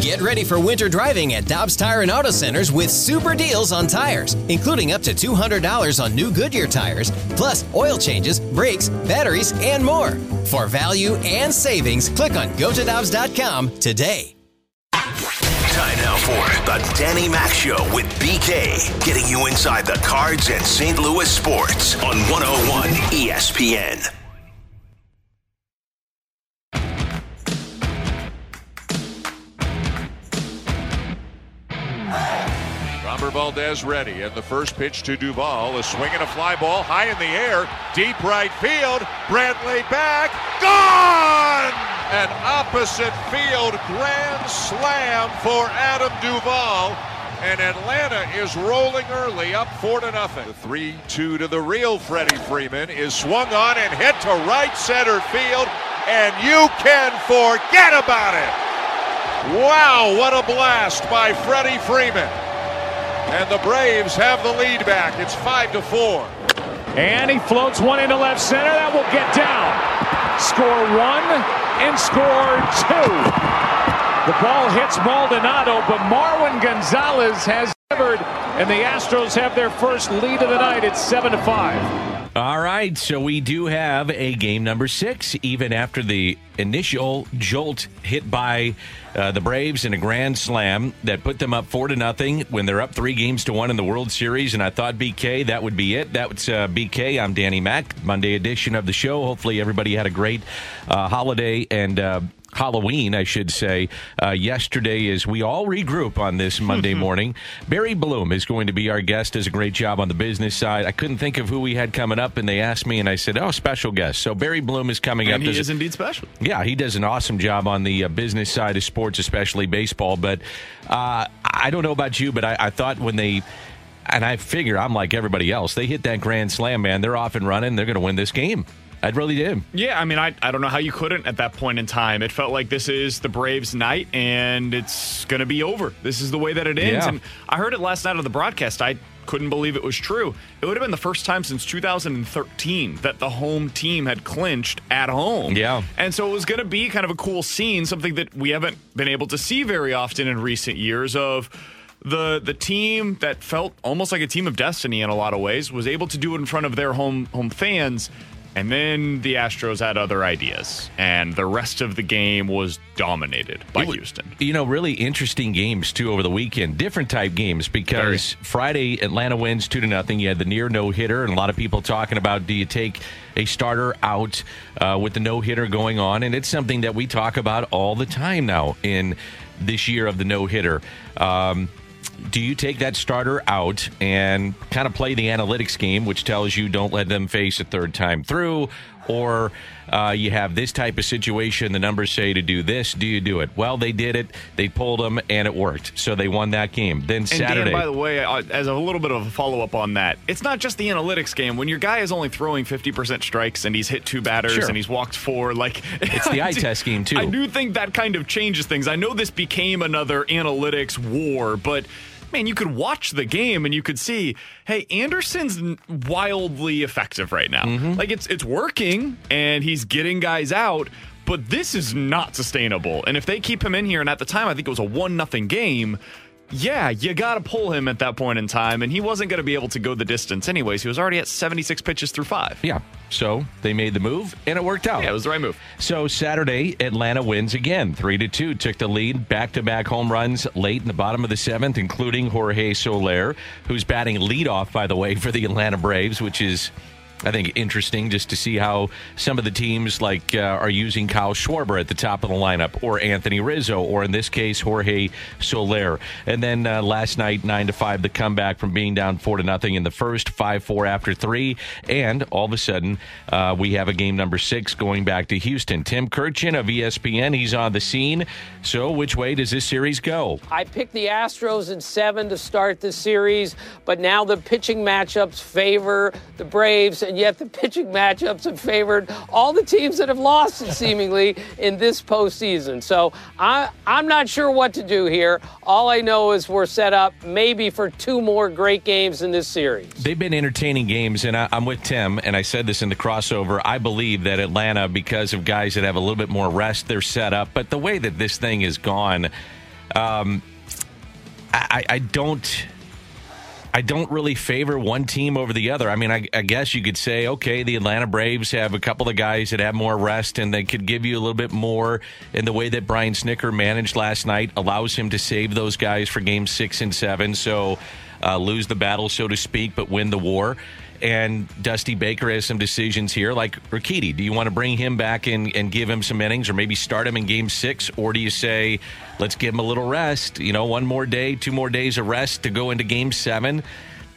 Get ready for winter driving at Dobbs Tire and Auto Centers with super deals on tires, including up to $200 on new Goodyear tires, plus oil changes, brakes, batteries, and more. For value and savings, click on gotodobbs.com today. Time now for the Danny Mac Show with BK, getting you inside the cards and St. Louis sports on 101 ESPN. Valdez ready, and the first pitch to Duvall, a swing and a fly ball high in the air, deep right field. Brantley back, gone! An opposite field grand slam for Adam Duvall. And Atlanta is rolling early, up four to nothing. The three-two to the real Freddie Freeman is swung on and hit to right center field, and you can forget about it. Wow, what a blast by Freddie Freeman. And the Braves have the lead back. It's five to four. And he floats one into left center. That will get down. Score one and score two. The ball hits Maldonado, but Marwin Gonzalez has covered, and the Astros have their first lead of the night. It's seven to five. All right, so we do have a game number six, even after the initial jolt hit by uh, the Braves in a grand slam that put them up four to nothing when they're up three games to one in the World Series. And I thought BK that would be it. That was uh, BK. I'm Danny Mac. Monday edition of the show. Hopefully everybody had a great uh, holiday and uh, Halloween, I should say, uh, yesterday as we all regroup on this Monday morning. Barry Bloom is going to be our guest. Does a great job on the business side. I couldn't think of who we had coming up, and they asked me, and I said, "Oh, special guest." So Barry Bloom is coming and up. He is indeed special. Yeah, he does an awesome job on the uh, business side of sports, especially baseball. But uh, I don't know about you, but I, I thought when they and I figure I'm like everybody else. They hit that grand slam, man. They're off and running. They're going to win this game. I really did. Yeah, I mean, I, I don't know how you couldn't at that point in time. It felt like this is the Braves' night and it's going to be over. This is the way that it ends. Yeah. And I heard it last night on the broadcast. I couldn't believe it was true. It would have been the first time since 2013 that the home team had clinched at home. Yeah. And so it was going to be kind of a cool scene, something that we haven't been able to see very often in recent years of the the team that felt almost like a team of destiny in a lot of ways was able to do it in front of their home home fans and then the Astros had other ideas and the rest of the game was dominated by It wa- Houston. You know, really interesting games too over the weekend. Different type games because Friday Atlanta wins two to nothing. You had the near no hitter, and a lot of people talking about do you take a starter out uh, with the no hitter going on, and it's something that we talk about all the time now in this year of the no hitter. Um, do you take that starter out and kind of play the analytics game, which tells you don't let them face a third time through, or uh, you have this type of situation, the numbers say to do this, do you do it? Well, they did it, they pulled them, and it worked. So they won that game. Then And Saturday. Dan, by the way, uh, as a little bit of a follow up on that, it's not just the analytics game. When your guy is only throwing 50% strikes and he's hit two batters Sure. and he's walked four, like. It's the I eye do- test game, too. I do think that kind of changes things. I know this became another analytics war, but. Man, you could watch the game and you could see, hey, Anderson's wildly effective right now. Mm-hmm. Like it's it's working and he's getting guys out, but this is not sustainable. And if they keep him in here, and at the time I think it was a one nothing game, yeah, you got to pull him at that point in time, and he wasn't going to be able to go the distance anyways. He was already at 76 pitches through five. yeah. So they made the move, and it worked out. Yeah, it was the right move. So Saturday, Atlanta wins again, three to two. Took the lead, back-to-back home runs late in the bottom of the seventh, including Jorge Soler, who's batting leadoff, by the way, for the Atlanta Braves, which is. I think interesting just to see how some of the teams like uh, are using Kyle Schwarber at the top of the lineup, or Anthony Rizzo, or in this case Jorge Soler. And then uh, last night, nine to five, the comeback from being down four to nothing in the first, five four after three, and all of a sudden uh, we have a game number six going back to Houston. Tim Kurkjian of ESPN, he's on the scene. So which way does this series go? I picked the Astros in seven to start the series, but now the pitching matchups favor the Braves, and yet the pitching matchups have favored all the teams that have lost seemingly in this postseason. So I, I'm not sure what to do here. All I know is we're set up maybe for two more great games in this series. They've been entertaining games, and I, I'm with Tim, and I said this in the crossover. I believe that Atlanta, because of guys that have a little bit more rest, they're set up. But the way that this thing is gone, Um, I, I don't. I don't really favor one team over the other. I mean, I, I, guess you could say, okay, the Atlanta Braves have a couple of guys that have more rest and they could give you a little bit more in the way that Brian Snitker managed last night allows him to save those guys for game six and seven. So uh, lose the battle, so to speak, but win the war. And Dusty Baker has some decisions here, like Urquidy. Do you want to bring him back and, and give him some innings, or maybe start him in Game Six, or do you say, let's give him a little rest? You know, one more day, two more days of rest to go into Game Seven.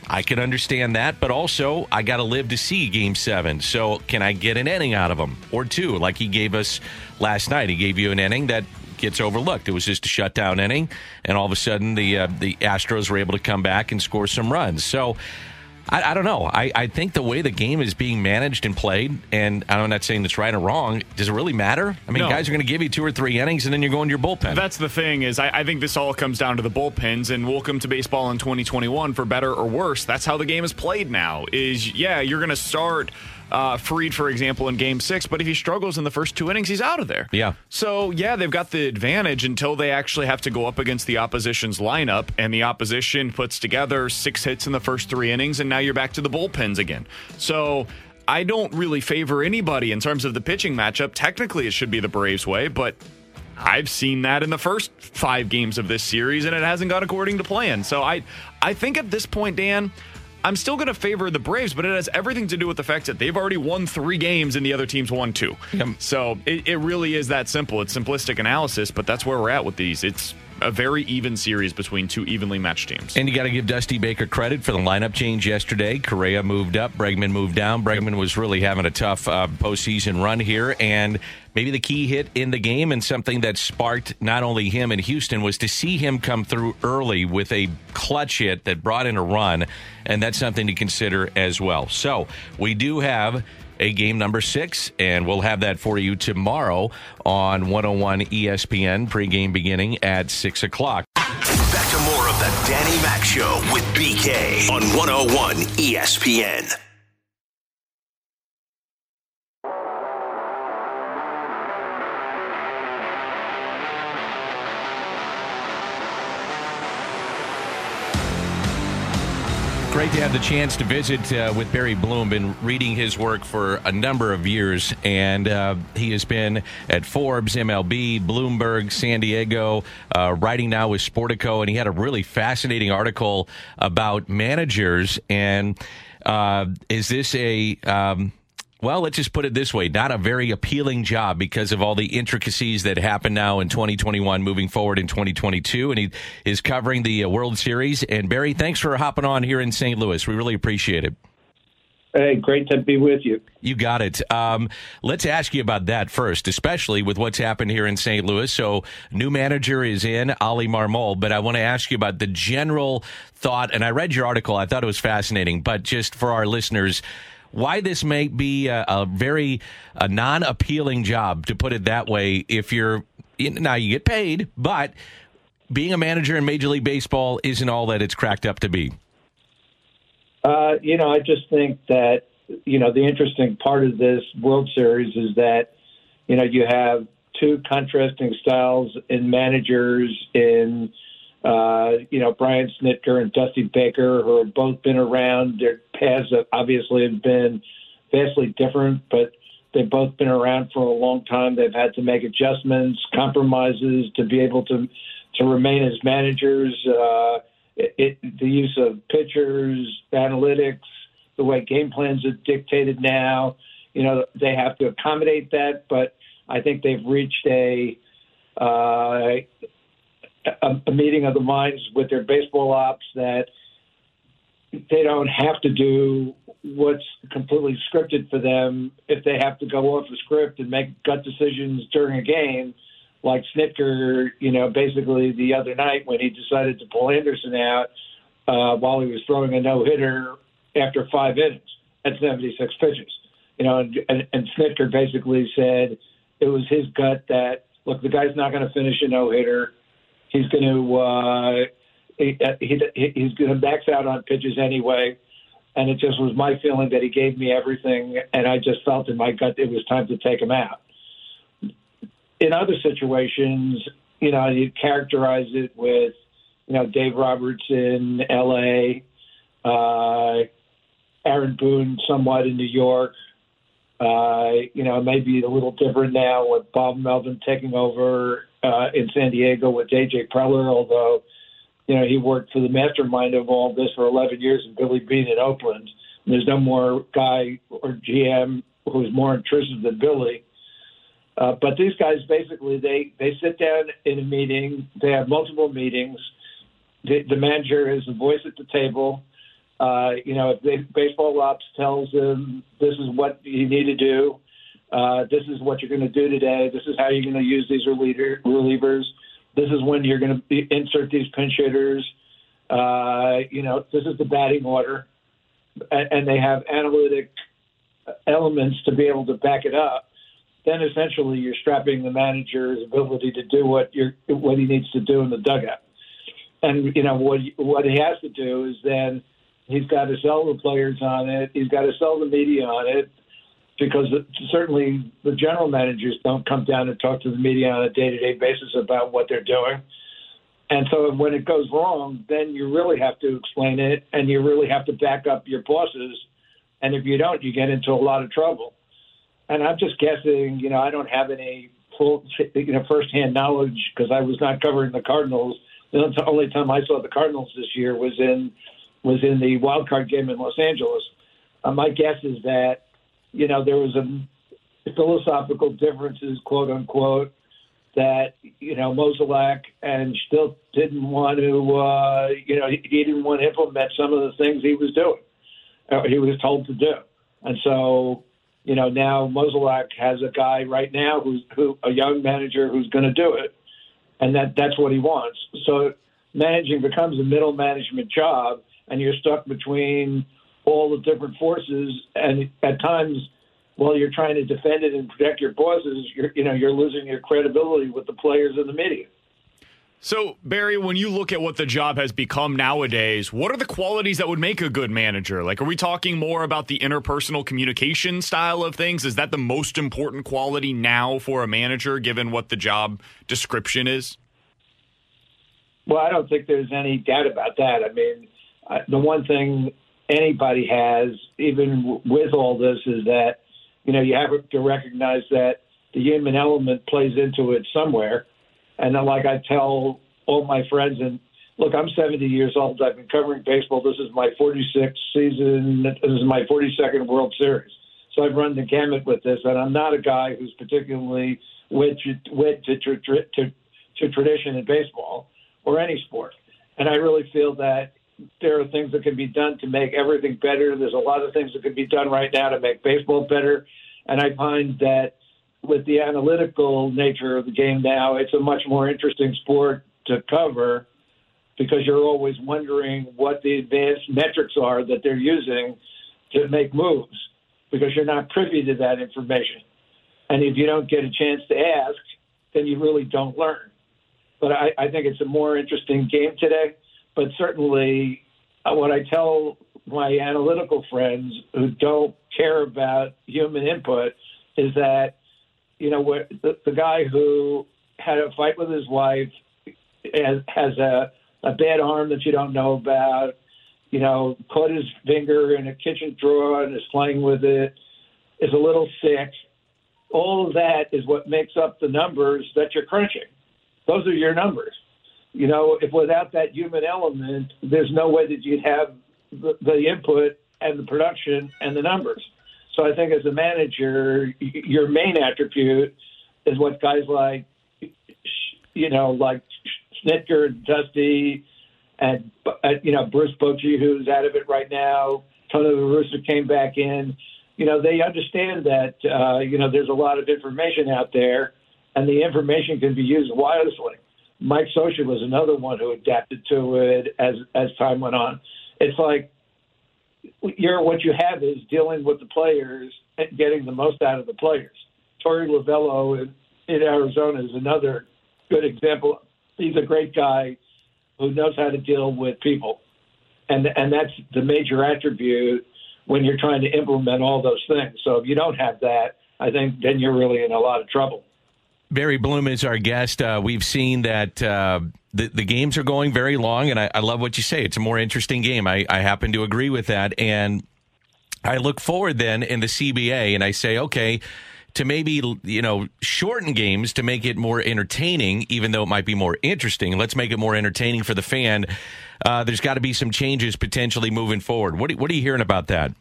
I can understand that, but also I got to live to see Game Seven. So can I get an inning out of him or two, like he gave us last night? He gave you an inning that gets overlooked. It was just a shutdown inning, and all of a sudden the uh, the Astros were able to come back and score some runs. So I, I, don't know. I, I think the way the game is being managed and played, and I'm not saying it's right or wrong. Does it really matter? I mean, no. guys are going to give you two or three innings, and then you're going to your bullpen. That's the thing is, I, I think this all comes down to the bullpens. And welcome to baseball in 2021. For better or worse, that's how the game is played now. Is yeah, you're going to start uh, Fried, for example, in game six. But if he struggles in the first two innings, he's out of there. Yeah. So, yeah, they've got the advantage until they actually have to go up against the opposition's lineup. And the opposition puts together six hits in the first three innings. And now you're back to the bullpens again. So, I don't really favor anybody in terms of the pitching matchup. Technically, it should be the Braves' way, but I've seen that in the first five games of this series, and it hasn't gone according to plan. So I, I think at this point, Dan, I'm still going to favor the Braves, but it has everything to do with the fact that they've already won three games and the other team's won two. Yep. So it, it really is that simple. It's simplistic analysis, but that's where we're at with these. It's a very even series between two evenly matched teams. And you got to give Dusty Baker credit for the lineup change yesterday. Correa moved up, Bregman moved down. Bregman was really having a tough uh, postseason run here, and maybe the key hit in the game and something that sparked not only him in Houston was to see him come through early with a clutch hit that brought in a run, and that's something to consider as well. So we do have a game number six, and we'll have that for you tomorrow on 101 ESPN, pregame beginning at 6 o'clock. Back to more of the Danny Mac Show with BK on 101 ESPN. Great to have the chance to visit uh, with Barry Bloom. Been reading his work for a number of years, and uh, he has been at Forbes, MLB, Bloomberg, San Diego, uh, writing now with Sportico, and he had a really fascinating article about managers. And uh, is this a um, well, let's just put it this way, not a very appealing job because of all the intricacies that happen now in 2021 moving forward in 2022. And he is covering the uh, World Series. And Barry, thanks for hopping on here in St. Louis. We really appreciate it. Hey, great to be with you. You got it. Um, let's ask you about that first, especially with what's happened here in St. Louis. So, new manager is in, Oli Marmol, but I want to ask you about the general thought. And I read your article, I thought it was fascinating, but just for our listeners, why this may be a, a very a non-appealing job, to put it that way. If you're now you get paid, but being a manager in Major League Baseball isn't all that it's cracked up to be. Uh, you know, I just think that you know the interesting part of this World Series is that you know you have two contrasting styles in managers in uh, you know, Brian Snitker and Dusty Baker, who have both been around. Their paths have obviously have been vastly different, but they've both been around for a long time. They've had to make adjustments, compromises to be able to to remain as managers. Uh, it, it, the use of pitchers, analytics, the way game plans are dictated now. You know, they have to accommodate that, but I think they've reached a uh, a, a meeting of the minds with their baseball ops that they don't have to do what's completely scripted for them if they have to go off the script and make gut decisions during a game, like Snitker, you know, basically the other night when he decided to pull Anderson out uh, while he was throwing a no hitter after five innings at 76 pitches. You know, and, and, and Snitker basically said it was his gut that, look, the guy's not going to finish a no hitter He's going to uh, he, he, he's going to max out on pitches anyway. And it just was my feeling that he gave me everything, and I just felt in my gut it was time to take him out. In other situations, you know, you characterize it with, you know, Dave Roberts in L.A., uh, Aaron Boone somewhat in New York. Uh, you know, maybe a little different now with Bob Melvin taking over uh, in San Diego with AJ Preller, although, you know, he worked for the mastermind of all this for 11 years and Billy Beane in Oakland. And there's no more guy or GM who's more intrusive than Billy. Uh, but these guys basically they they sit down in a meeting. They have multiple meetings. The, the manager is the voice at the table. Uh, you know, if they, baseball ops tells them this is what you need to do, uh, this is what you're going to do today. This is how you're going to use these reliever, relievers. This is when you're going to insert these pinch hitters. Uh, you know, this is the batting order, and, and they have analytic elements to be able to back it up then essentially you're strapping the manager's ability to do what you're what he needs to do in the dugout. And you know what what he has to do is then he's got to sell the players on it. He's got to sell the media on it because certainly the general managers don't come down and talk to the media on a day to day basis about what they're doing. And so when it goes wrong, then you really have to explain it and you really have to back up your bosses. And if you don't, you get into a lot of trouble and I'm just guessing. You know, I don't have any full, you know, firsthand knowledge because I was not covering the Cardinals. The only time I saw the Cardinals this year was in was in the wild card game in Los Angeles. Uh, my guess is that you know there was a philosophical differences, quote unquote, that you know Mozeliak and Shildt didn't want to, uh, you know, he, he didn't want to implement some of the things he was doing, uh, he was told to do, and so you know, now Mozeliak has a guy right now who's who a young manager who's going to do it, and that that's what he wants. So managing becomes a middle management job, and you're stuck between all the different forces, and at times, while you're trying to defend it and protect your bosses, you're you know you're losing your credibility with the players and the media. So, Barry, when you look at what the job has become nowadays, what are the qualities that would make a good manager? Like, are we talking more about the interpersonal communication style of things? Is that the most important quality now for a manager, given what the job description is? Well, I don't think there's any doubt about that. I mean, the one thing anybody has, even with all this, is that, you know, you have to recognize that the human element plays into it somewhere and then, like I tell all my friends, and look, I'm 70 years old. I've been covering baseball. This is my 46th season. This is my 42nd World Series. So I've run the gamut with this, and I'm not a guy who's particularly wed to, to, to, to tradition in baseball or any sport. And I really feel that there are things that can be done to make everything better. There's a lot of things that can be done right now to make baseball better. And I find that with the analytical nature of the game now, it's a much more interesting sport to cover because you're always wondering what the advanced metrics are that they're using to make moves because you're not privy to that information. And if you don't get a chance to ask, then you really don't learn. But I, I think it's a more interesting game today. But certainly, uh, what I tell my analytical friends who don't care about human input is that you know, where the, the guy who had a fight with his wife has, has a, a bad arm that you don't know about, you know, caught his finger in a kitchen drawer and is playing with it, is a little sick. All of that is what makes up the numbers that you're crunching. Those are your numbers. You know, if without that human element, there's no way that you'd have the, the input and the production and the numbers. So I think as a manager, your main attribute is what guys like, you know, like Snitker, Dusty, and you know Bruce Bochy, who's out of it right now. Tony Russa came back in. You know, they understand that uh, you know there's a lot of information out there, and the information can be used wisely. Mike Scioscia was another one who adapted to it as as time went on. It's like you're what you have is dealing with the players and getting the most out of the players. Torey Lovullo in, in Arizona is another good example. He's a great guy who knows how to deal with people, and and that's the major attribute when you're trying to implement all those things. So if you don't have that, I think then you're really in a lot of trouble. Barry Bloom is our guest. Uh, we've seen that uh, the, the games are going very long, and I, I, love what you say. It's a more interesting game. I, I happen to agree with that. And I look forward then in the CBA and I say, okay, to maybe, you know, shorten games to make it more entertaining, even though it might be more interesting. Let's make it more entertaining for the fan. Uh, there's got to be some changes potentially moving forward. What, what are you hearing about that?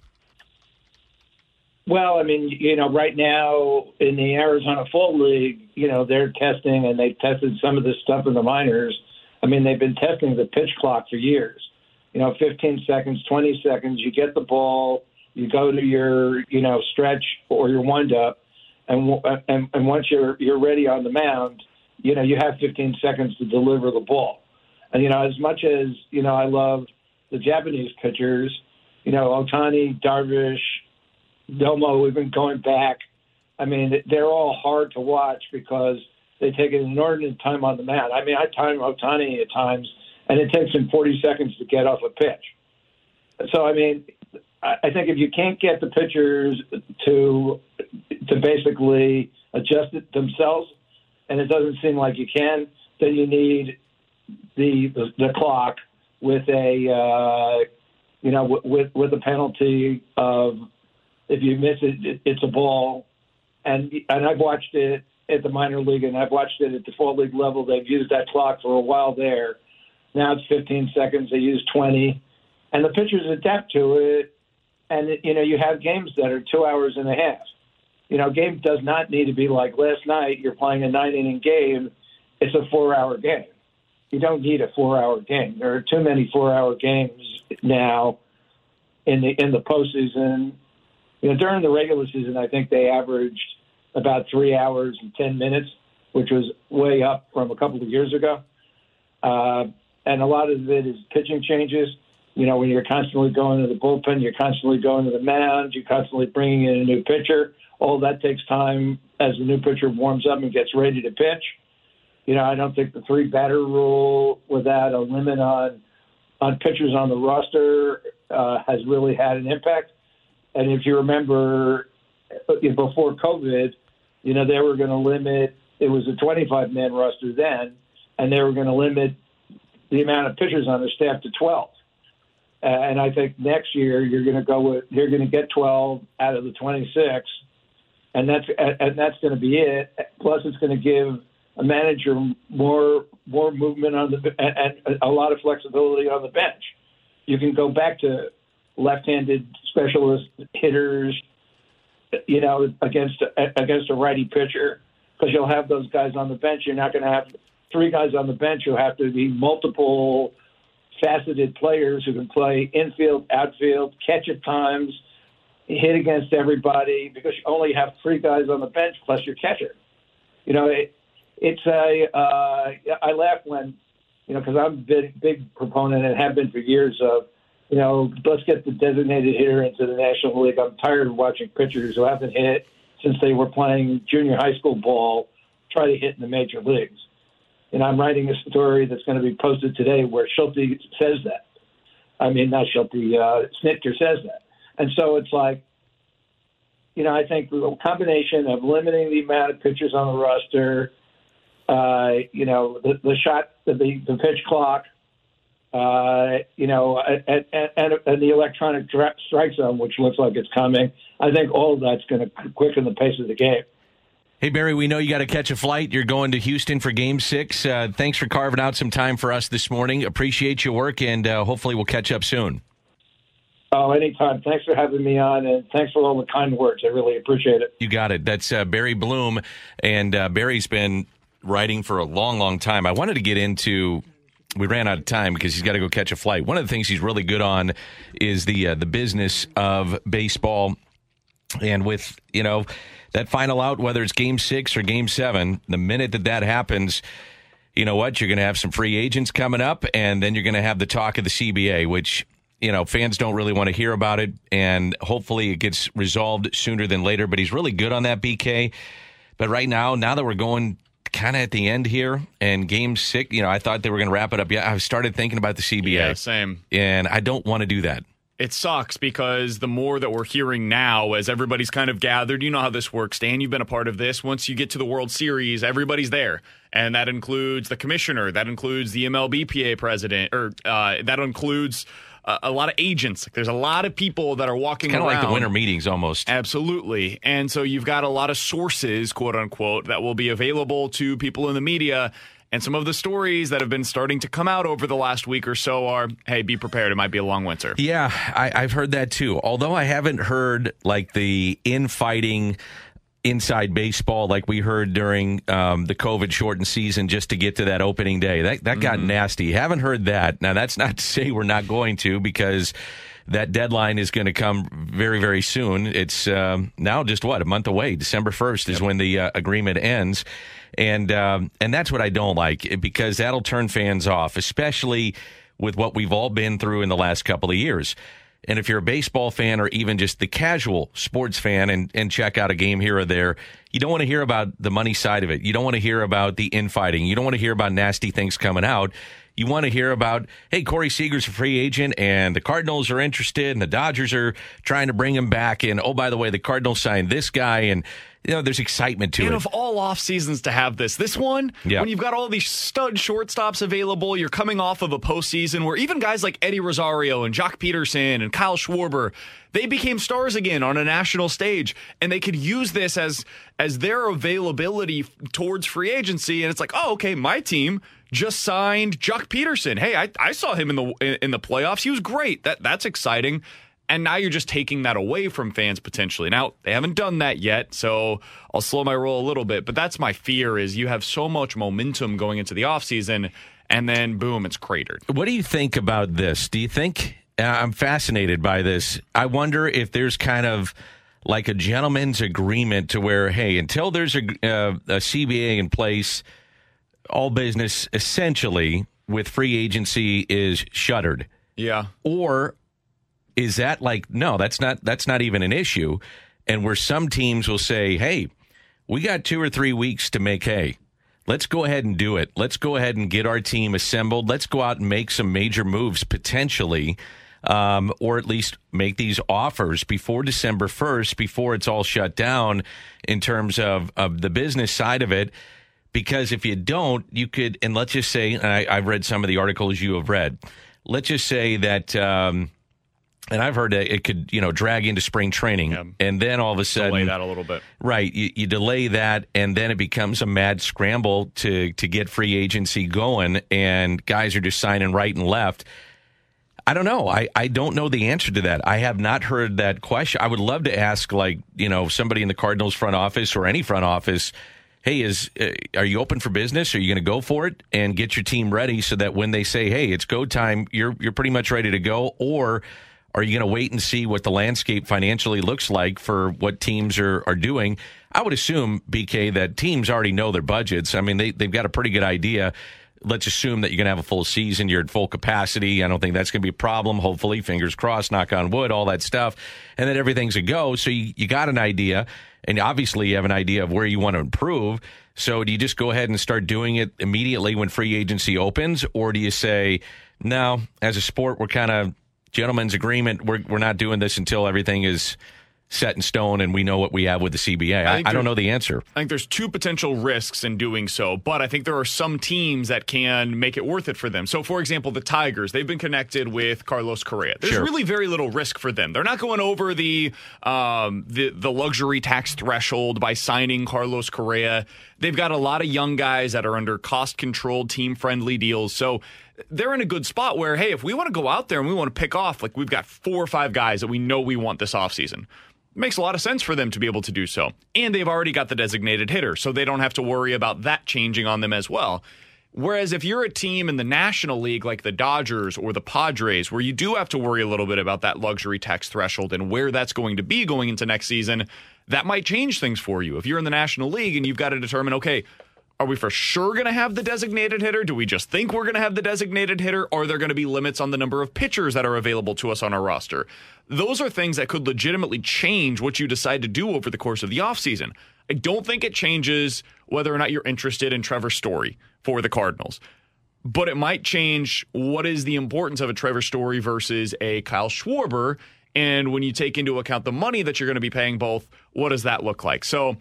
Well, I mean, you know, right now in the Arizona Fall League, you know, they're testing and they've tested some of this stuff in the minors. I mean, they've been testing the pitch clock for years. You know, 15 seconds, 20 seconds, you get the ball, you go to your, you know, stretch or your wind up, and and, and once you're you're ready on the mound, you know, you have 15 seconds to deliver the ball. And you know, as much as you know, I love the Japanese pitchers. You know, Ohtani, Darvish, Nomo, we've been going back. I mean, they're all hard to watch because they take an inordinate time on the mound. I mean, I time Ohtani at times, and it takes him 40 seconds to get off a pitch. So, I mean, I think if you can't get the pitchers to to basically adjust it themselves, and it doesn't seem like you can, then you need the the, the clock with a uh, you know with with a penalty of if you miss it, it, it's a ball. And and I've watched it at the minor league, and I've watched it at the fall league level. They've used that clock for a while there. Now it's 15 seconds. They use 20, and the pitchers adapt to it. And you know, you have games that are two hours and a half. You know, game does not need to be like last night. You're playing a nine inning game. It's a four hour game. You don't need a four hour game. There are too many four hour games now in the in the postseason you know, during the regular season, I think they averaged about three hours and 10 minutes, which was way up from a couple of years ago. Uh, and a lot of it is pitching changes. You know, when you're constantly going to the bullpen, you're constantly going to the mound, you're constantly bringing in a new pitcher. All that takes time as the new pitcher warms up and gets ready to pitch. You know, I don't think the three batter rule without a limit on on pitchers on the roster uh, has really had an impact. And if you remember, uh, before COVID, you know, they were going to limit, it was a 25 man roster then, and they were going to limit the amount of pitchers on the staff to 12. And I think next year you're going to go with, you're going to get 12 out of the 26, and that's, and that's going to be it. Plus, it's going to give a manager more, more movement on the, and a lot of flexibility on the bench. You can go back to left-handed specialist hitters, you know, against against a righty pitcher, because you'll have those guys on the bench. You're not going to have three guys on the bench who have to be multiple faceted players who can play infield, outfield, catch at times, hit against everybody, because you only have three guys on the bench plus your catcher. You know, it, it's a. Uh, I laugh when, you know, because I'm a big, big proponent and have been for years of you know, let's get the designated hitter into the National League. I'm tired of watching pitchers who haven't hit since they were playing junior high school ball try to hit in the major leagues. And I'm writing a story that's going to be posted today where Schulte says that. I mean, not Schulte, uh, Snitker says that. And so it's like, you know, I think the combination of limiting the amount of pitchers on the roster, uh, you know, the, the shot, the, the pitch clock – uh, you know, and, and, and the electronic strike zone, which looks like it's coming. I think all of that's going to quicken the pace of the game. Hey, Barry, we know you got to catch a flight. You're going to Houston for game six. Uh, thanks for carving out some time for us this morning. Appreciate your work, and uh, hopefully we'll catch up soon. Oh, anytime. Thanks for having me on, and thanks for all the kind words. I really appreciate it. You got it. That's uh, Barry Bloom, and uh, Barry's been writing for a long, long time. I wanted to get into we ran out of time because he's got to go catch a flight. One of the things he's really good on is the uh, the business of baseball, and with you know that final out, whether it's Game Six or Game Seven, the minute that that happens. You know what? You're going to have some free agents coming up, and then you're going to have the talk of the CBA, which you know fans don't really want to hear about it, and hopefully it gets resolved sooner than later. But he's really good on that, BK. But right now, now that we're going kind of at the end here and game six, you know, I thought they were going to wrap it up. Yeah, I started thinking about the CBA. Yeah, same. And I don't want to do that. it sucks because the more that we're hearing now, as everybody's kind of gathered, you know how this works, Dan. You've been a part of this. Once you get to the World Series, everybody's there, and that includes the commissioner, that includes the MLBPA president, or uh, that includes a lot of agents. There's a lot of people that are walking Kind of like the winter meetings almost. Absolutely. And so you've got a lot of sources, quote unquote, that will be available to people in the media. And some of the stories that have been starting to come out over the last week or so are hey, be prepared. It might be a long winter. Yeah, I, I've heard that too. Although I haven't heard like the infighting inside baseball like we heard during um, the COVID shortened season just to get to that opening day. That that got nasty. Haven't heard that. Now that's not to say we're not going to because that deadline is going to come very very soon. It's um, now just what a month away. December first is when the uh, agreement ends, and um, and that's what I don't like because that'll turn fans off, especially with what we've all been through in the last couple of years. And if you're a baseball fan or even just the casual sports fan and, and check out a game here or there, you don't want to hear about the money side of it. You don't want to hear about the infighting. You don't want to hear about nasty things coming out. You want to hear about, hey, Corey Seager's a free agent and the Cardinals are interested and the Dodgers are trying to bring him back. And oh, by the way, the Cardinals signed this guy. And, you know, there's excitement to it. And it. of all off seasons to have this, this one, Yeah. when you've got all these stud shortstops available, you're coming off of a postseason where even guys like Eddie Rosario and Joc Pederson and Kyle Schwarber, they became stars again on a national stage, and they could use this as as their availability towards free agency. And it's like, oh, okay, my team just signed Joc Pederson. Hey, I, I saw him in the in the playoffs. He was great. That that's exciting. And now you're just taking that away from fans potentially. Now, they haven't done that yet, so I'll slow my roll a little bit, but that's my fear is you have so much momentum going into the offseason and then boom, it's cratered. What do you think about this? Do you think uh, I'm fascinated by this? I wonder if there's kind of like a gentleman's agreement to where, hey, until there's a, uh, a CBA in place, all business essentially with free agency is shuttered. Yeah. Or is that like no, that's not that's not even an issue, and where some teams will say, hey, we got two or three weeks to make hay. Let's go ahead and do it. Let's go ahead and get our team assembled. Let's go out and make some major moves potentially, um, or at least make these offers before December 1st, before it's all shut down in terms of, of the business side of it. Because if you don't, you could, and let's just say, I, I've read some of the articles you have read. Let's just say that, um, and I've heard that it could, you know, drag into spring training, Yeah. and then all of a sudden, Delay that a little bit. Right. You, you delay that, and then it becomes a mad scramble to to get free agency going, and guys are just signing right and left. I don't know. I, I don't know the answer to that. I have not heard that question. I would love to ask, like, you know, somebody in the Cardinals front office or any front office, hey, is uh, are you open for business? Are you going to go for it and get your team ready so that when they say, hey, it's go time, you're you're pretty much ready to go, or are you going to wait and see what the landscape financially looks like for what teams are, are doing? I would assume, BK, that teams already know their budgets. I mean, they, they've got a pretty good idea. Let's assume that you're going to have a full season. You're at full capacity. I don't think that's going to be a problem. Hopefully, fingers crossed, knock on wood, all that stuff. And then everything's a go. So you, you got an idea. And obviously, you have an idea of where you want to improve. So do you just go ahead and start doing it immediately when free agency opens? Or do you say, no, as a sport, we're kind of gentleman's agreement. We're we're not doing this until everything is set in stone and we know what we have with the CBA. I, think I don't know the answer. I think there's two potential risks in doing so, but I think there are some teams that can make it worth it for them. So, for example, the Tigers, they've been connected with Carlos Correa. There's Sure. really very little risk for them. They're not going over the um, the the luxury tax threshold by signing Carlos Correa. They've got a lot of young guys that are under cost controlled, team friendly deals. So they're in a good spot where, hey, if we want to go out there and we want to pick off, like we've got four or five guys that we know we want this offseason. Makes a lot of sense for them to be able to do so. And they've already got the designated hitter, so they don't have to worry about that changing on them as well. Whereas if you're a team in the National League like the Dodgers or the Padres, where you do have to worry a little bit about that luxury tax threshold and where that's going to be going into next season, that might change things for you. If you're in the National League and you've got to determine, okay, are we for sure going to have the designated hitter? Do we just think we're going to have the designated hitter? Are there going to be limits on the number of pitchers that are available to us on our roster? Those are things that could legitimately change what you decide to do over the course of the offseason. I don't think it changes whether or not you're interested in Trevor Story for the Cardinals. but it might change what is the importance of a Trevor Story versus a Kyle Schwarber. And when you take into account the money that you're going to be paying both, what does that look like? So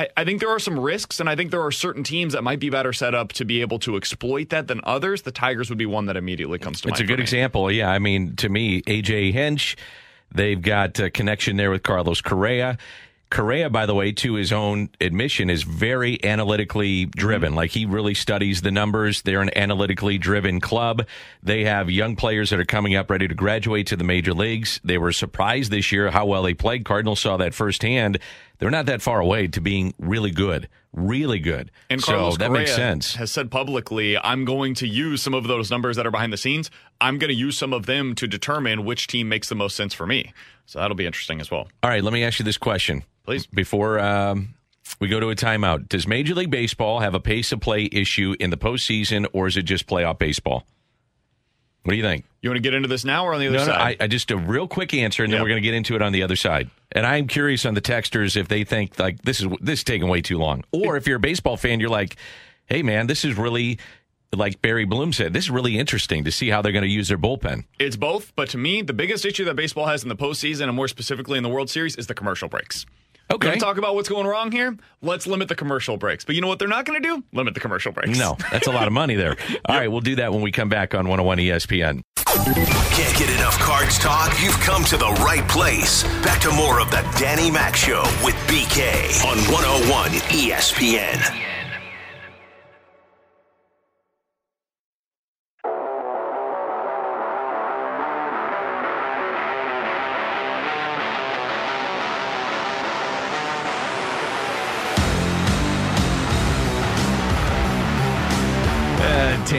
I, I, think there are some risks, and I think there are certain teams that might be better set up to be able to exploit that than others. The Tigers would be one that immediately comes to it's mind. It's a good example. Yeah. I mean, to me, AJ Hinch, they've got a connection there with Carlos Correa. Correa, by the way, to his own admission, is very analytically driven. Like he really studies the numbers. They're an analytically driven club. They have young players that are coming up ready to graduate to the major leagues. They were surprised this year how well they played. Cardinals saw that firsthand. They're not that far away to being really good, really good. And Carlos so that Correa makes sense. Has said publicly, "I'm going to use some of those numbers that are behind the scenes. I'm going to use some of them to determine which team makes the most sense for me." So that'll be interesting as well. All right, let me ask you this question please. Before um, we go to a timeout, does Major League Baseball have a pace of play issue in the postseason, or is it just playoff baseball? What do you think? You want to get into this now or on the other no, side? No, I, I just a real quick answer, and then we're going to get into it on the other side. And I'm curious on the texters if they think like this is this is taking way too long, or if you're a baseball fan, you're like, hey man, this is really like Barry Bloom said, this is really interesting to see how they're going to use their bullpen. It's both, but to me, the biggest issue that baseball has in the postseason, and more specifically in the World Series, is the commercial breaks. Okay. Going to talk about what's going wrong here? Let's limit the commercial breaks. But you know what they're not going to do? Limit the commercial breaks. No, that's a lot of money there. All yep. right, we'll do that when we come back on 101 ESPN. Can't get enough cards talk? You've come to the right place. Back to more of the Danny Mac Show with BK on 101 ESPN.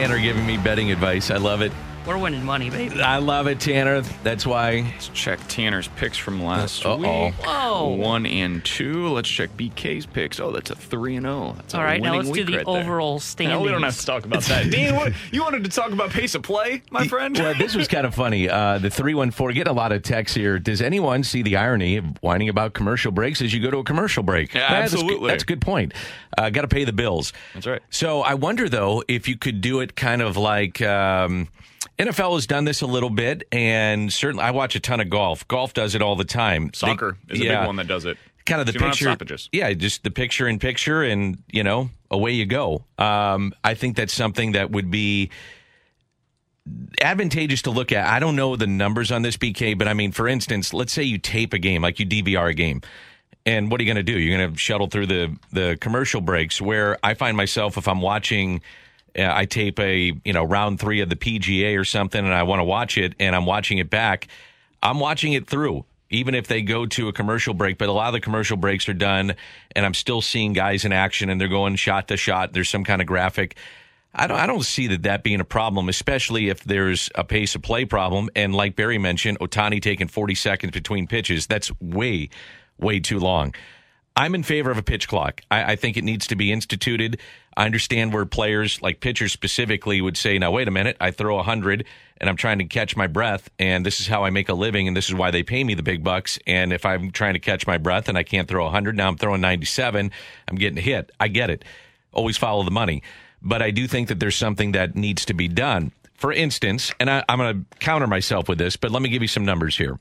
Tanner giving me betting advice. I love it. We're winning money, baby. I love it, Tanner. That's why. Let's check Tanner's picks from last Uh-oh. week. Whoa. One and two. Let's check BK's picks. Oh, that's a three and zero. Oh. That's all right. Now let's do the right overall standings. No, we don't have to talk about that. Dean, what, you wanted to talk about pace of play, my friend? Well, this was kind of funny. Uh, the three one four. Get a lot of texts here. Does anyone see the irony of whining about commercial breaks as you go to a commercial break? Yeah, absolutely. That's, that's, a good point. Uh, Got to pay the bills. That's right. So I wonder though if you could do it kind of like. Um, NFL has done this a little bit, and certainly I watch a ton of golf. Golf does it all the time. Soccer they, is a yeah, big one that does it. Kind of the picture, yeah, just the picture in picture, and you know, away you go. Um, I think that's something that would be advantageous to look at. I don't know the numbers on this BK, but I mean, for instance, let's say you tape a game, like you DVR a game. And what are you going to do? You're going to shuttle through the the commercial breaks. Where I find myself, if I'm watching Uh, I tape a you know round three of the PGA or something, and I want to watch it, and I'm watching it back. I'm watching it through, even if they go to a commercial break. But a lot of the commercial breaks are done, and I'm still seeing guys in action, and they're going shot to shot. There's some kind of graphic. I don't. I don't see that that being a problem, especially if there's a pace of play problem. And like Barry mentioned, Ohtani taking 40 seconds between pitches. That's way, way too long. I'm in favor of a pitch clock. I, I, think it needs to be instituted. I understand where players, like pitchers specifically, would say, now, wait a minute, I throw 100 and I'm trying to catch my breath, and this is how I make a living, and this is why they pay me the big bucks. And if I'm trying to catch my breath and I can't throw 100, now I'm throwing 97, I'm getting hit. I get it. Always follow the money. But I do think that there's something that needs to be done. For instance, and I, I'm going to counter myself with this, but let me give you some numbers here.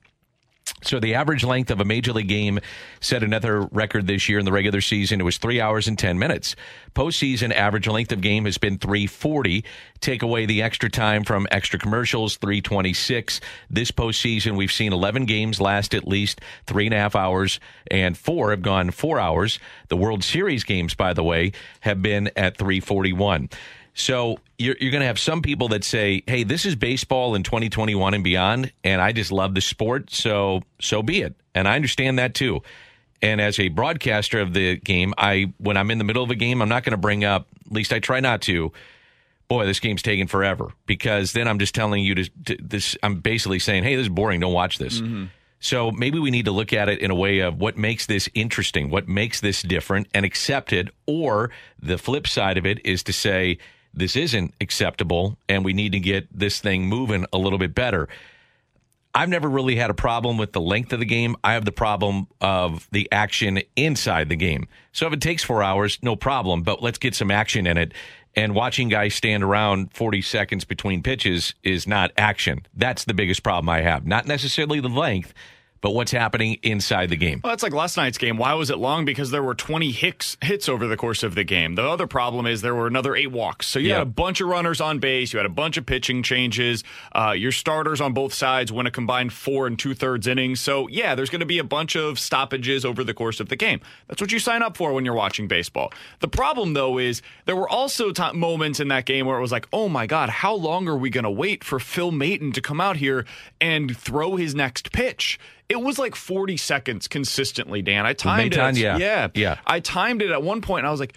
So the average length of a major league game set another record this year in the regular season. It was three hours and ten minutes. Postseason average length of game has been three forty. Take away the extra time from extra commercials, three twenty six. This postseason, we've seen eleven games last at least three and a half hours, and four have gone four hours. The World Series games, by the way, have been at three forty one. So you're, you're going to have some people that say, "Hey, this is baseball in 2021 and beyond, and I just love the sport, so so be it." And I understand that too. And as a broadcaster of the game, I when I'm in the middle of a game, I'm not going to bring up. At least I try not to. Boy, this game's taking forever because then I'm just telling you to, to this. I'm basically saying, "Hey, this is boring. Don't watch this." Mm-hmm. So maybe we need to look at it in a way of what makes this interesting, what makes this different, and accept it. Or the flip side of it is to say this isn't acceptable and we need to get this thing moving a little bit better. I've never really had a problem with the length of the game. I have the problem of the action inside the game. So if it takes four hours, no problem, but let's get some action in it. And watching guys stand around 40 seconds between pitches is not action. That's the biggest problem I have. Not necessarily the length, but what's happening inside the game. Well, that's like last night's game. Why was it long? Because there were 20 hits, hits over the course of the game. The other problem is there were another eight walks. So you Yeah. had a bunch of runners on base. You had a bunch of pitching changes. Uh, your starters on both sides went a combined four and two thirds innings. So yeah, there's going to be a bunch of stoppages over the course of the game. That's what you sign up for when you're watching baseball. The problem though is there were also ti moments in that game where it was like, oh my god, how long are we going to wait for Phil Maton to come out here and throw his next pitch? It was like 40 seconds consistently, Dan. I timed it. yeah. yeah. Yeah. I timed it at one point and I was like,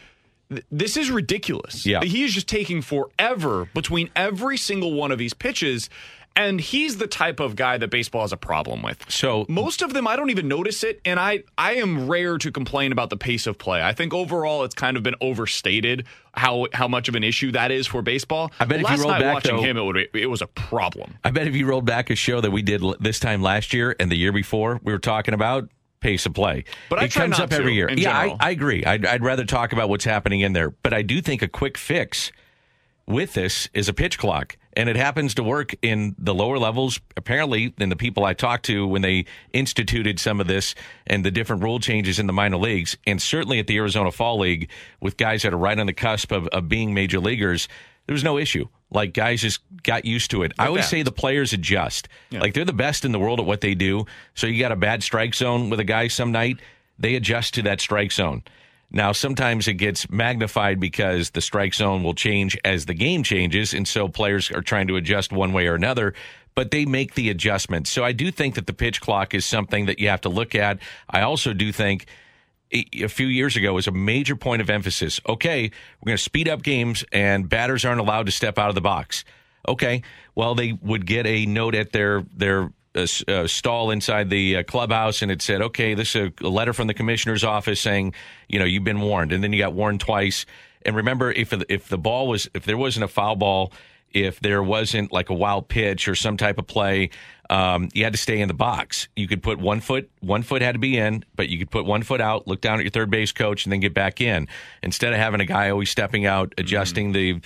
this is ridiculous. Yeah. He is just taking forever between every single one of these pitches. And he's the type of guy that baseball has a problem with. So Most of them, I don't even notice it, and I I am rare to complain about the pace of play. I think overall, it's kind of been overstated how how much of an issue that is for baseball. I bet if you last roll night back, watching though- him, it would it was a problem. I bet if you rolled back a show that we did l- this time last year and the year before, we were talking about pace of play. But I it comes up every year. yeah, I. I agree. I'd, I'd rather talk about what's happening in there. But I do think a quick fix with this is a pitch clock. And it happens to work in the lower levels. Apparently, in the people I talked to when they instituted some of this and the different rule changes in the minor leagues, and certainly at the Arizona Fall League with guys that are right on the cusp of, of being major leaguers, there was no issue. Like guys just got used to it. I always that. say the players adjust. Like they're the best in the world at what they do. So you got a bad strike zone with a guy some night, they adjust to that strike zone. Now, sometimes it gets magnified because the strike zone will change as the game changes. And so players are trying to adjust one way or another, but they make the adjustments. So I do think that the pitch clock is something that you have to look at. I also do think a few years ago was a major point of emphasis. Okay, we're going to speed up games and batters aren't allowed to step out of the box. Okay, well they would get a note at their their uh, uh, stall inside the uh, clubhouse and it said, "Okay, this is a, a letter from the commissioner's office saying, you know, you've been warned." And then you got warned twice. And remember if if the ball was if there wasn't a foul ball, if there wasn't like a wild pitch or some type of play, um, you had to stay in the box. You could put one foot, one foot had to be in, but you could put one foot out, look down at your third base coach, and then get back in. Instead of having a guy always stepping out, adjusting the,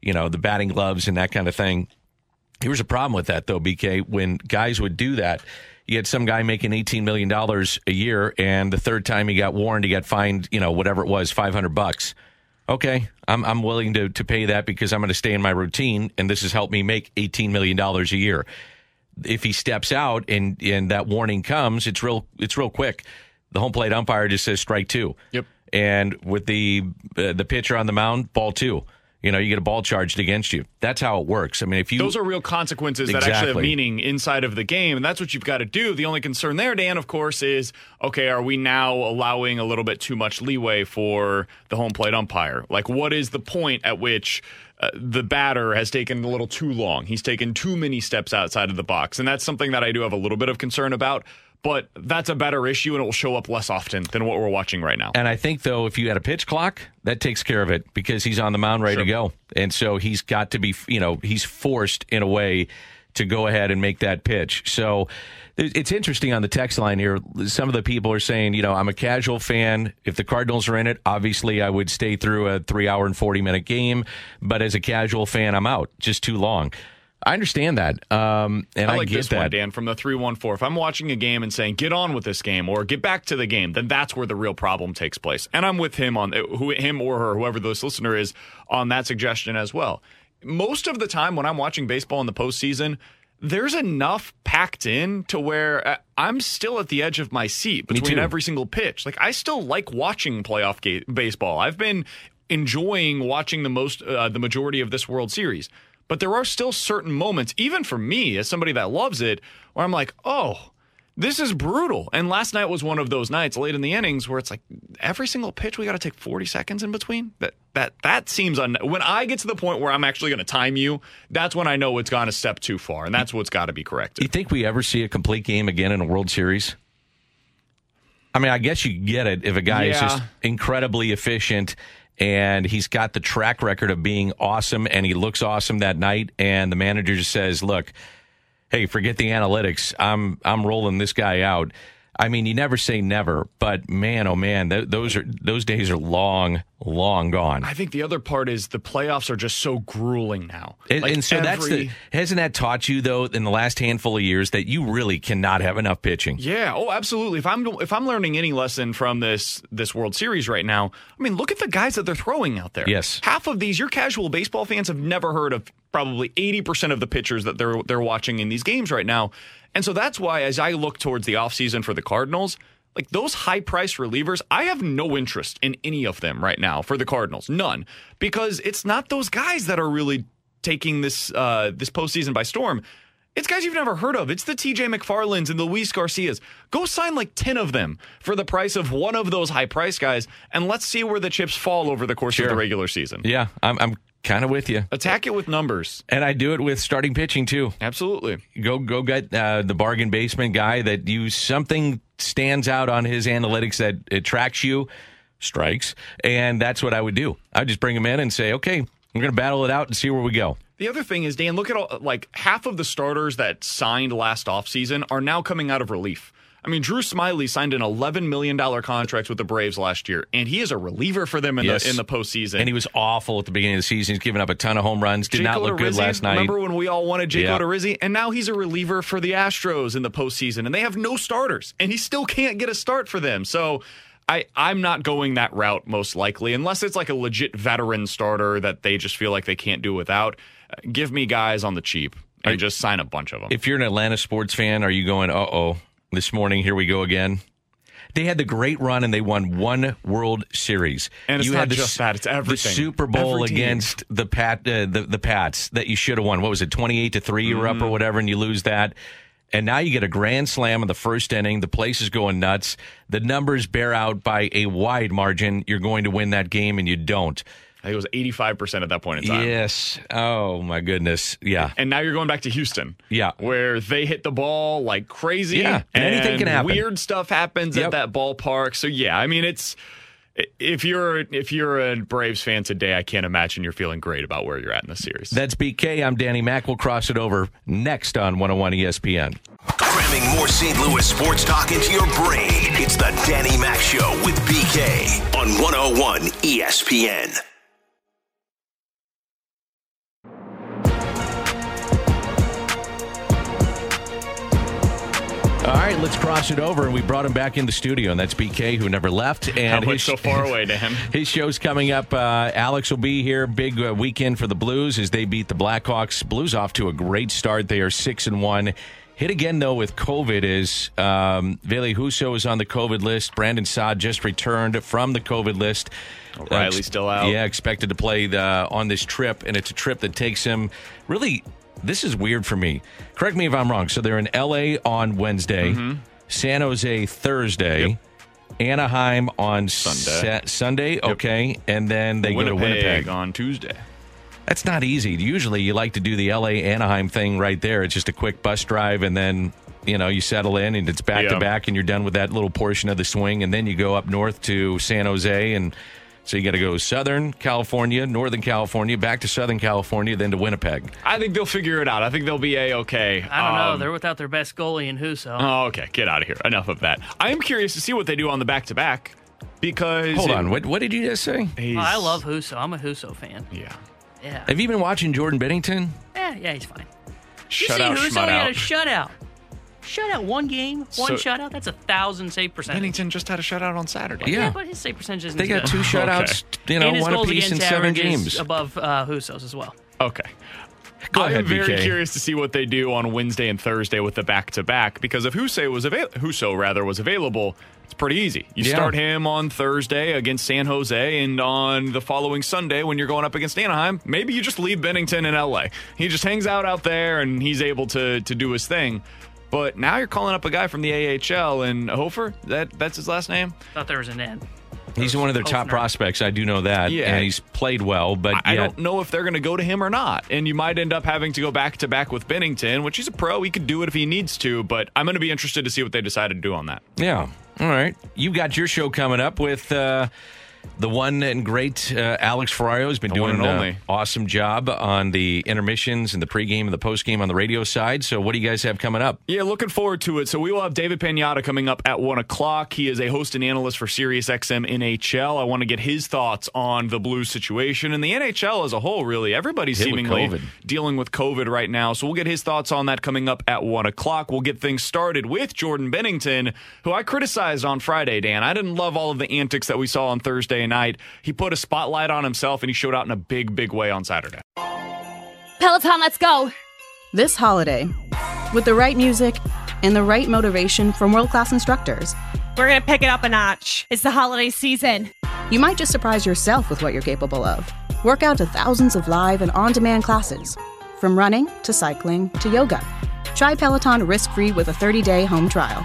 you know, the batting gloves and that kind of thing. Here was a problem with that though, BK. When guys would do that, you had some guy making eighteen million dollars a year, and the third time he got warned, he got fined, you know, whatever it was, five hundred bucks. Okay, I'm I'm willing to to pay that because I'm going to stay in my routine, and this has helped me make eighteen million dollars a year. If he steps out and and that warning comes, it's real it's real quick. The home plate umpire just says strike two. Yep. And with the uh, the pitcher on the mound, ball two. You know, you get a ball charged against you. That's how it works. I mean, if you Those are real consequences that actually have meaning inside of the game, and that's what you've got to do. The only concern there, Dan, of course, is okay, are we now allowing a little bit too much leeway for the home plate umpire? Like, what is the point at which uh, the batter has taken a little too long? He's taken too many steps outside of the box, and that's something that I do have a little bit of concern about. But that's a better issue, and it will show up less often than what we're watching right now. And I think though, if you had a pitch clock, that takes care of it because he's on the mound ready to go, and so he's got to be, you know, he's forced in a way to go ahead and make that pitch. So it's interesting on the text line here. Some of the people are saying, you know, I'm a casual fan. If the Cardinals are in it, obviously I would stay through a three hour and 40 minute game. But as a casual fan, I'm out. Just too long. I understand that. Um, and I, I like get this that. one, Dan, from the 314. If I'm watching a game and saying, get on with this game or get back to the game, then that's where the real problem takes place. And I'm with him on who him or her, whoever this listener is, on that suggestion as well. Most of the time when I'm watching baseball in the postseason, there's enough packed in to where uh, I'm still at the edge of my seat between every single pitch. Like I still like watching playoff ga- baseball. I've been enjoying watching the most uh, the majority of this World Series. But there are still certain moments, even for me as somebody that loves it, where I'm like, oh, this is brutal. And last night was one of those nights late in the innings where it's like every single pitch we got to take 40 seconds in between. That that that seems un- when I get to the point where I'm actually going to time you, that's when I know it's gone a step too far, and that's what's got to be Do corrected. you think we ever see a complete game again in a World Series? I mean, I guess you get it if a guy is just incredibly efficient and he's got the track record of being awesome and he looks awesome that night and the manager just says, "Look, hey, forget the analytics. I'm I'm rolling this guy out." I mean, you never say never, but man, oh man, th- those are those days are long, long gone. I think the other part is the playoffs are just so grueling now. And, Like and so that's the hasn't that taught you though in the last handful of years that you really cannot have enough pitching. Yeah, oh absolutely. If I'm if I'm learning any lesson from this this World Series right now, I mean, look at the guys that they're throwing out there. Yes. Half of these your casual baseball fans have never heard of probably 80% of the pitchers that they're they're watching in these games right now. And so that's why as I look towards the offseason for the Cardinals, like those high priced relievers, I have no interest in any of them right now for the Cardinals. None. Because it's not those guys that are really taking this uh this postseason by storm. It's guys you've never heard of. It's the TJ McFarlands and the Luis Garcias. Go sign like 10 of them for the price of one of those high price guys, and let's see where the chips fall over the course of the regular season. Yeah, I'm I'm kind of with you, Attack it with numbers. and I do it with starting pitching too. Absolutely. Go go get uh, the bargain basement guy that you something stands out on his analytics that attracts you, strikes, and that's what I would do. I would just bring him in and say, okay, we're going to battle it out and see where we go. The other thing is, Dan, look at all, like half of the starters that signed last offseason are now coming out of relief. I mean, Drew Smyly signed an $11 million contract with the Braves last year, and he is a reliever for them in, Yes. the, in the postseason. And he was awful at the beginning of the season. He's given up a ton of home runs. Did Jake not look good last night. Remember when we all wanted Jake Yeah. Odorizzi? And now he's a reliever for the Astros in the postseason, and they have no starters, and he still can't get a start for them. So I, I'm not going that route most likely, unless it's like a legit veteran starter that they just feel like they can't do without. Give me guys on the cheap and just sign a bunch of them. if you're an Atlanta sports fan, are you going, uh oh, this morning, here we go again? They had the great run and they won one World Series. And it's you not had the, just that, it's The everything. Super Bowl against the Pat, uh, the the Pats that you should have won. What was it, twenty eight to three? You were Mm-hmm. up or whatever, and you lose that. And now you get a grand slam in the first inning. The place is going nuts. The numbers bear out by a wide margin. You're going to win that game, and you don't. I think it was 85% at that point in time. Yes. Oh my goodness. Yeah. And now you're going back to Houston. Yeah. Where they hit the ball like crazy. Yeah, and anything can happen. Weird stuff happens Yep. at that ballpark. So yeah, I mean it's if you're if you're a Braves fan today, I can't imagine you're feeling great about where you're at in the series. That's BK. I'm Danny Mac. We'll cross it over next on 101 ESPN. Cramming more St. Louis sports talk into your brain. It's the Danny Mac Show with BK on 101 ESPN. All right, let's cross it over. And we brought him back in the studio, and that's BK, who never left. And his, so far away, Dan? his show's coming up. Uh, Alex will be here. Big uh, weekend for the Blues as they beat the Blackhawks. Blues off to a great start. They are six and one. Hit again though with COVID is um, Ville Husso is on the COVID list. Brandon Saad just returned from the COVID list. O'Reilly's Ex- still out. Yeah, expected to play the, on this trip, and it's a trip that takes him really. This is weird for me. Correct me if I'm wrong. So they're in L.A. on Wednesday, Mm-hmm. San Jose Thursday, Anaheim on Sunday. Sa- Sunday. Okay, and then they go to Winnipeg. on Tuesday. That's not easy. Usually, you like to do the L.A. Anaheim thing right there. It's just a quick bus drive, and then you know you settle in, and it's back to back, and you're done with that little portion of the swing, and then you go up north to San Jose, and so you got to go Southern California, Northern California, back to Southern California, then to Winnipeg. I think they'll figure it out. I think they'll be a okay. I don't know. Um, They're without their best goalie in Husso. Oh, okay. Get out of here. Enough of that. I am curious to see what they do on the back to back because Hold it- on, what what did you just say? he's- Oh, I love Husso. I'm a Husso fan. Yeah. Yeah. Have you been watching Jordan Binnington? Yeah, yeah, he's fine. You Shut see out, Husso schmut had out. a shutout. Shutout, one game, one So- shutout. That's a thousand save percentage. Binnington just had a shutout on Saturday. Yeah. but his save percentage isn't They got good. two shutouts, you know, and his one goals apiece in against seven average is games. above uh, Husso's as well. Okay. Go I ahead, am very BK. curious to see what they do on Wednesday and Thursday with the back to back because if Husso was avail- Husso rather was available, it's pretty easy. You Yeah. start him on Thursday against San Jose, and on the following Sunday when you're going up against Anaheim, maybe you just leave Binnington in LA. He just hangs out out there and he's able to to do his thing. But now you're calling up a guy from the AHL and Hofer. That that's his last name. Thought there was an end. He's one of their top Hofner. prospects. I do know that. Yeah. And he's played well, but I yet- don't know if they're going to go to him or not. And you might end up having to go back to back with Binnington, which he's a pro. He could do it if he needs to, but I'm going to be interested to see what they decide to do on that. Yeah. All right. You got your show coming up with uh, The one and great uh, Alex Ferrario has been The doing an awesome job on the intermissions and the pregame and the postgame on the radio side. So, what do you guys have coming up? Yeah, looking forward to it. So we will have David Pagnotta coming up at one o'clock. He is a host and analyst for SiriusXM NHL. I want to get his thoughts on the Blues situation and the NHL as a whole. Really, everybody's Hit seemingly COVID. dealing with COVID right now. So we'll get his thoughts on that coming up at one o'clock. We'll get things started with Jordan Binnington, who I criticized on Friday. Dan, I didn't love all of the antics that we saw on Thursday night. He put a spotlight on himself and he showed out in a big, big way on Saturday. Peloton, let's go. This holiday, with the right music and the right motivation from world class instructors, We're going to pick it up a notch. It's the holiday season. you might just surprise yourself with what you're capable of. Work out to thousands of live and on demand classes, from running to cycling to yoga. Try Peloton risk free with a 30 day home trial.